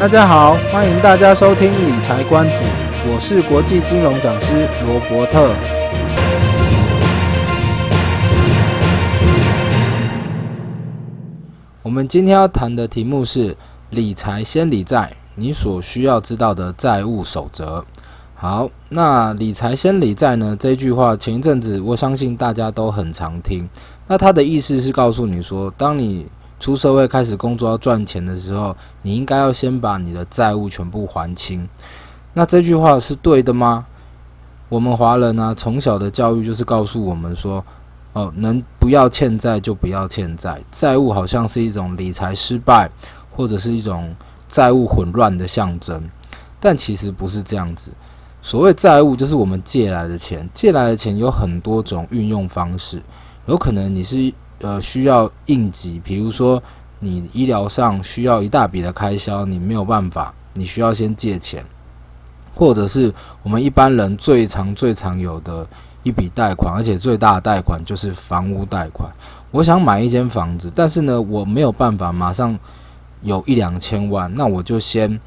大家好，欢迎大家收听理财观止，我是国际金融讲师罗伯特。我们今天要谈的题目是理财先理债，你所需要知道的债务守则。好，那理财先理债呢？这句话前一阵子我相信大家都很常听。那它的意思是告诉你说，当你出社会开始工作要赚钱的时候，你应该要先把你的债务全部还清。那这句话是对的吗？我们华人呢、从小的教育就是告诉我们说，哦，能不要欠债就不要欠债，债务好像是一种理财失败或者是一种债务混乱的象征。但其实不是这样子。所谓债务，就是我们借来的钱，借来的钱有很多种运用方式，有可能你是。呃，需要应急，比如说你医疗上需要一大笔的开销，你没有办法，你需要先借钱，或者是我们一般人最常、最常有的一笔贷款，而且最大的贷款就是房屋贷款。我想买一间房子，但是呢，我没有办法马上有一两千万，那我就先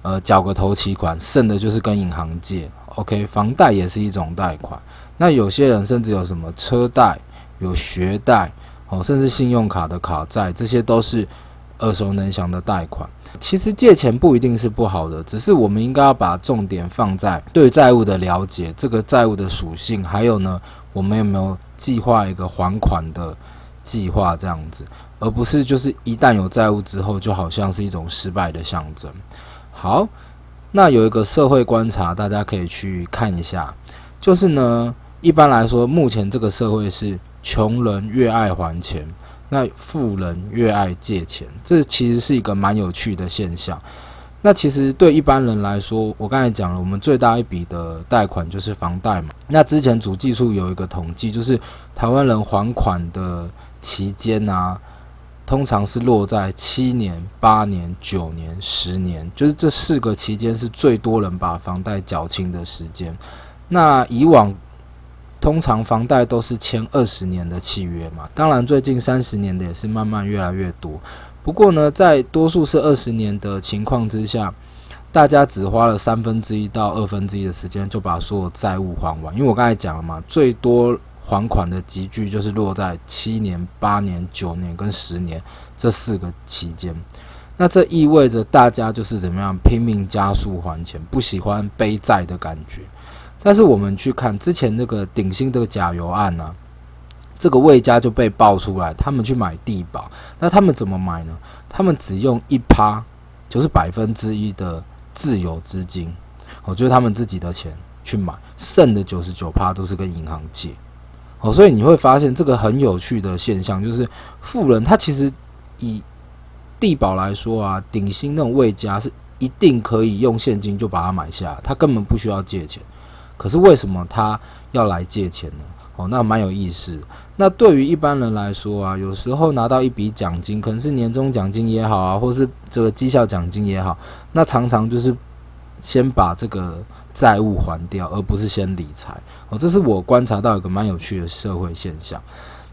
呃缴个头期款，剩的就是跟银行借。OK，房贷也是一种贷款。那有些人甚至有什么车贷、有学贷。哦，甚至信用卡的卡债，这些都是耳熟能详的贷款。其实借钱不一定是不好的，只是我们应该要把重点放在对债务的了解，这个债务的属性，还有呢，我们有没有计划一个还款的计划这样子，而不是就是一旦有债务之后，就好像是一种失败的象征。好，那有一个社会观察，大家可以去看一下，就是呢，一般来说，目前这个社会是。穷人越爱还钱，那富人越爱借钱，这其实是一个蛮有趣的现象。那其实对一般人来说，我刚才讲了，我们最大一笔的贷款就是房贷嘛。那之前主计处有一个统计，就是台湾人还款的期间啊，通常是落在七年、八年、九年、十年，就是这四个期间是最多人把房贷缴清的时间。那以往。通常房贷都是签二十年的契约嘛，当然最近三十年的也是慢慢越来越多。不过呢，在多数是二十年的情况之下，大家只花了三分之一到二分之一的时间就把所有债务还完。因为我刚才讲了嘛，最多还款的集聚就是落在七年、八年、九年跟十年这四个期间。那这意味着大家就是怎么样拼命加速还钱，不喜欢背债的感觉。但是我们去看之前那个鼎新的假油案呢、这个魏家就被爆出来，他们去买地保，那他们怎么买呢？他们只用一趴，就是百分之一的自有资金，哦，就是他们自己的钱去买，剩的九十九趴都是跟银行借，哦，所以你会发现这个很有趣的现象，就是富人他其实以地保来说啊，鼎新那种魏家是一定可以用现金就把它买下，他根本不需要借钱。可是为什么他要来借钱呢？哦，那蛮有意思。那对于一般人来说啊，有时候拿到一笔奖金，可能是年终奖金也好啊，或是这个绩效奖金也好，那常常就是先把这个债务还掉，而不是先理财。哦，这是我观察到一个蛮有趣的社会现象。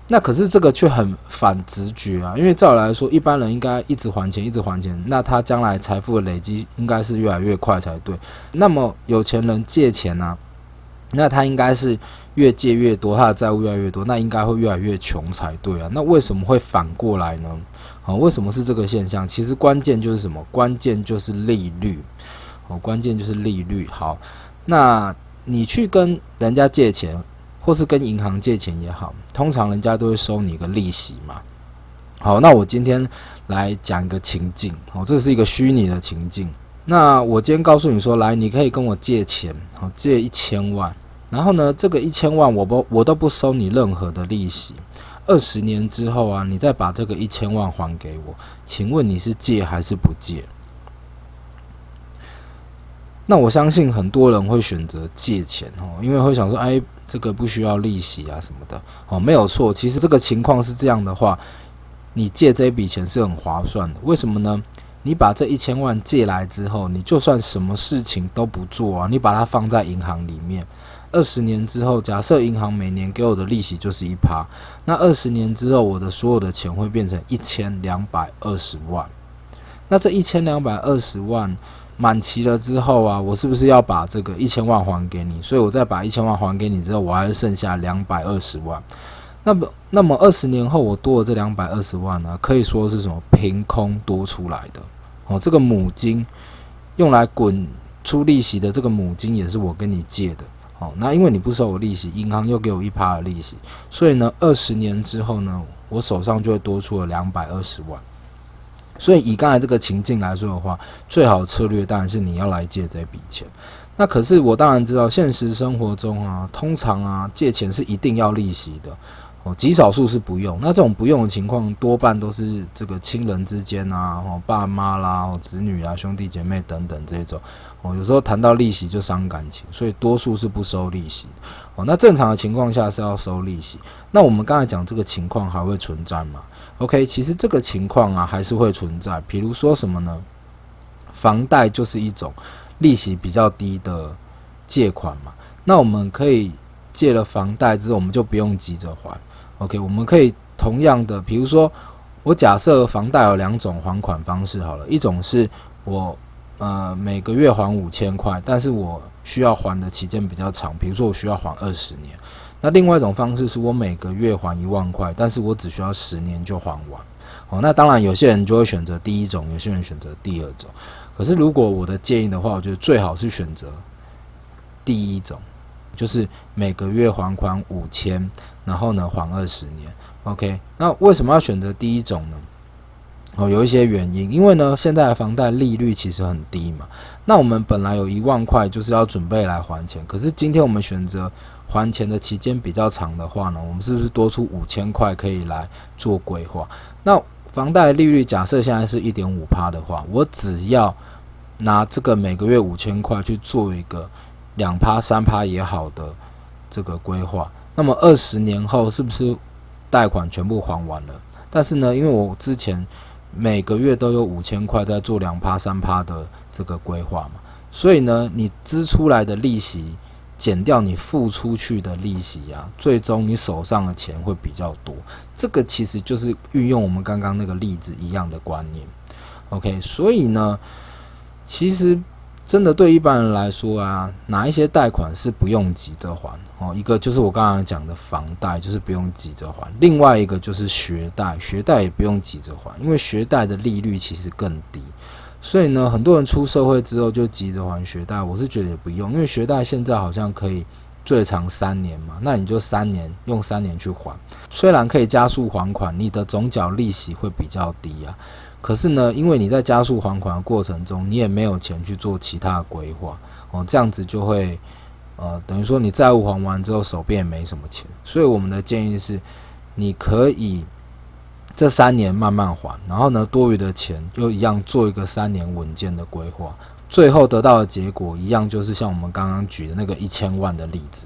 那可是这个却很反直觉啊，因为照理来说，一般人应该一直还钱，一直还钱，那他将来财富的累积应该是越来越快才对。那么有钱人借钱呢、那他应该是越借越多，他的债务越来越多，那应该会越来越穷才对啊。那为什么会反过来呢？好，为什么是这个现象？其实关键就是什么？关键就是利率。哦，关键就是利率。好，那你去跟人家借钱，或是跟银行借钱也好，通常人家都会收你一个利息嘛。好，那我今天来讲一个情境。哦，这是一个虚拟的情境。那我今天告诉你说，来，你可以跟我借钱，好，借一千万。然后呢，这个一千万我不我都不收你任何的利息。二十年之后啊，你再把这个一千万还给我，请问你是借还是不借？那我相信很多人会选择借钱哦，因为会想说，哎，这个不需要利息啊什么的哦，没有错。其实这个情况是这样的话，你借这笔钱是很划算的。为什么呢？你把这一千万借来之后，你就算什么事情都不做啊，你把它放在银行里面。二十年之后，假设银行每年给我的利息就是一趴，那二十年之后，我的所有的钱会变成一千两百二十万。那这一千两百二十万满期了之后啊，我是不是要把这个一千万还给你？所以我再把一千万还给你之后，我还剩下两百二十万。那么，那么二十年后我多了这两百二十万呢，可以说是什么？凭空多出来的哦。这个母金用来滚出利息的这个母金也是我跟你借的哦。那因为你不收我利息，银行又给我一趴的利息，所以呢，二十年之后呢，我手上就会多出了两百二十万。所以以刚才这个情境来说的话，最好的策略当然是你要来借这笔钱。那可是我当然知道，现实生活中啊，通常啊，借钱是一定要利息的。哦，极少数是不用。那这种不用的情况，多半都是这个亲人之间啊，哦，爸妈啦，哦，子女啊，兄弟姐妹等等这种。哦，有时候谈到利息就伤感情，所以多数是不收利息。哦，那正常的情况下是要收利息。那我们刚才讲这个情况还会存在吗？OK，其实这个情况啊还是会存在。比如说什么呢？房贷就是一种利息比较低的借款嘛。那我们可以借了房贷之后，我们就不用急着还。OK，我们可以同样的，比如说，我假设房贷有两种还款方式好了，一种是我呃每个月还五千块，但是我需要还的期间比较长，比如说我需要还二十年。那另外一种方式是我每个月还一万块，但是我只需要十年就还完。哦，那当然有些人就会选择第一种，有些人选择第二种。可是如果我的建议的话，我觉得最好是选择第一种。就是每个月还款五千，然后呢还二十年。OK，那为什么要选择第一种呢？哦，有一些原因，因为呢现在的房贷利率其实很低嘛。那我们本来有一万块就是要准备来还钱，可是今天我们选择还钱的期间比较长的话呢，我们是不是多出五千块可以来做规划？那房贷利率假设现在是一点五趴的话，我只要拿这个每个月五千块去做一个。两趴三趴也好的这个规划，那么二十年后是不是贷款全部还完了？但是呢，因为我之前每个月都有五千块在做两趴三趴的这个规划嘛，所以呢，你支出来的利息减掉你付出去的利息啊，最终你手上的钱会比较多。这个其实就是运用我们刚刚那个例子一样的观念。OK，所以呢，其实。真的对一般人来说啊，哪一些贷款是不用急着还哦？一个就是我刚刚讲的房贷，就是不用急着还；另外一个就是学贷，学贷也不用急着还，因为学贷的利率其实更低。所以呢，很多人出社会之后就急着还学贷，我是觉得也不用，因为学贷现在好像可以最长三年嘛，那你就三年用三年去还，虽然可以加速还款，你的总缴利息会比较低啊。可是呢，因为你在加速还款的过程中，你也没有钱去做其他的规划哦，这样子就会呃，等于说你债务还完之后手边也没什么钱，所以我们的建议是，你可以这三年慢慢还，然后呢，多余的钱又一样做一个三年稳健的规划，最后得到的结果一样，就是像我们刚刚举的那个一千万的例子。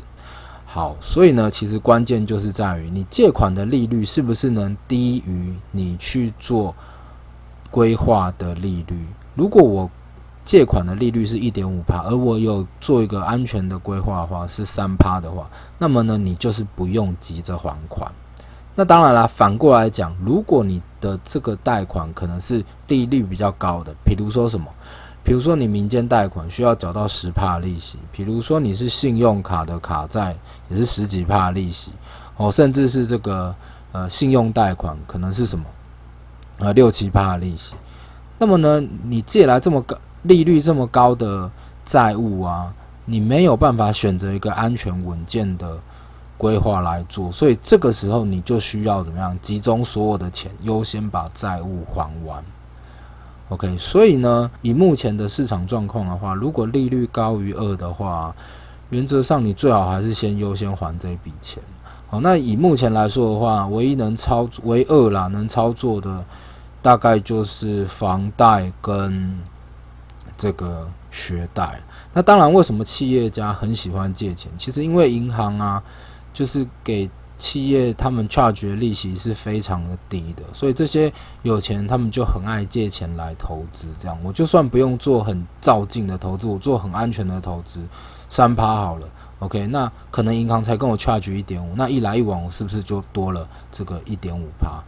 好，所以呢，其实关键就是在于你借款的利率是不是能低于你去做。规划的利率，如果我借款的利率是一点五趴，而我有做一个安全的规划的话是三趴的话，那么呢，你就是不用急着还款。那当然啦，反过来讲，如果你的这个贷款可能是利率比较高的，比如说什么，比如说你民间贷款需要缴到十趴利息，比如说你是信用卡的卡债也是十几趴利息，哦，甚至是这个呃信用贷款可能是什么？呃，六七趴的利息，那么呢，你借来这么高利率这么高的债务啊，你没有办法选择一个安全稳健的规划来做，所以这个时候你就需要怎么样？集中所有的钱，优先把债务还完。OK，所以呢，以目前的市场状况的话，如果利率高于二的话，原则上你最好还是先优先还这笔钱。好，那以目前来说的话，唯一能操作唯二啦，能操作的。大概就是房贷跟这个学贷。那当然，为什么企业家很喜欢借钱？其实因为银行啊，就是给企业他们 charge 利息是非常的低的，所以这些有钱他们就很爱借钱来投资。这样，我就算不用做很躁进的投资，我做很安全的投资，三趴好了。OK，那可能银行才跟我 charge 一点五，那一来一往，我是不是就多了这个一点五趴？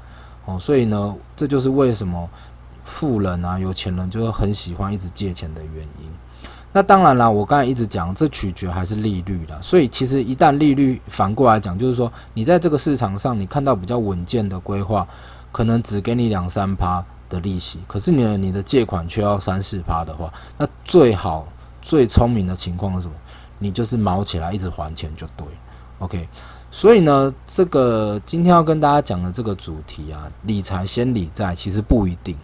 哦，所以呢，这就是为什么富人啊、有钱人就会很喜欢一直借钱的原因。那当然啦，我刚才一直讲，这取决还是利率啦。所以其实一旦利率反过来讲，就是说你在这个市场上，你看到比较稳健的规划，可能只给你两三趴的利息，可是你的你的借款却要三四趴的话，那最好最聪明的情况是什么？你就是毛起来一直还钱就对。OK，所以呢，这个今天要跟大家讲的这个主题啊，理财先理债，其实不一定。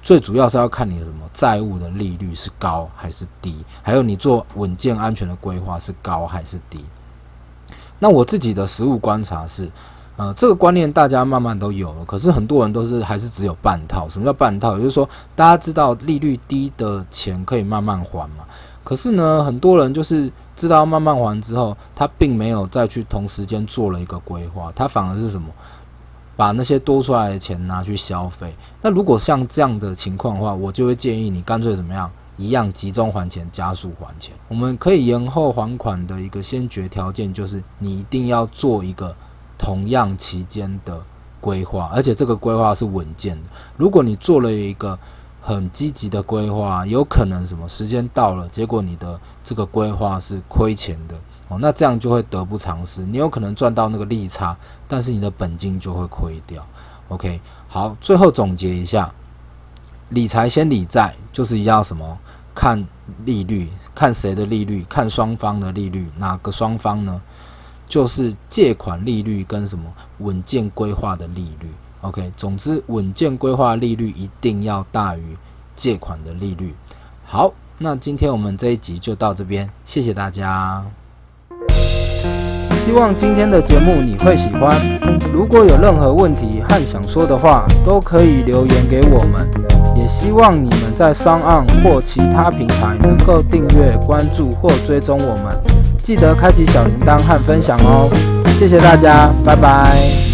最主要是要看你的什么债务的利率是高还是低，还有你做稳健安全的规划是高还是低。那我自己的实务观察是，呃，这个观念大家慢慢都有了，可是很多人都是还是只有半套。什么叫半套？也就是说，大家知道利率低的钱可以慢慢还嘛，可是呢，很多人就是知道慢慢还之后，他并没有再去同时间做了一个规划，他反而是什么？把那些多出来的钱拿去消费。那如果像这样的情况的话，我就会建议你干脆怎么样，一样集中还钱，加速还钱。我们可以延后还款的一个先决条件就是，你一定要做一个同样期间的规划，而且这个规划是稳健的。如果你做了一个很积极的规划，有可能什么时间到了，结果你的这个规划是亏钱的哦。那这样就会得不偿失，你有可能赚到那个利差，但是你的本金就会亏掉。OK，好，最后总结一下，理财先理债，就是要什么？看利率，看谁的利率，看双方的利率，哪个双方呢？就是借款利率跟什么稳健规划的利率。OK，总之稳健规划利率一定要大于借款的利率。好，那今天我们这一集就到这边，谢谢大家。希望今天的节目你会喜欢。如果有任何问题和想说的话，都可以留言给我们。也希望你们在商岸或其他平台能够订阅、关注或追踪我们。记得开启小铃铛和分享哦。谢谢大家，拜拜。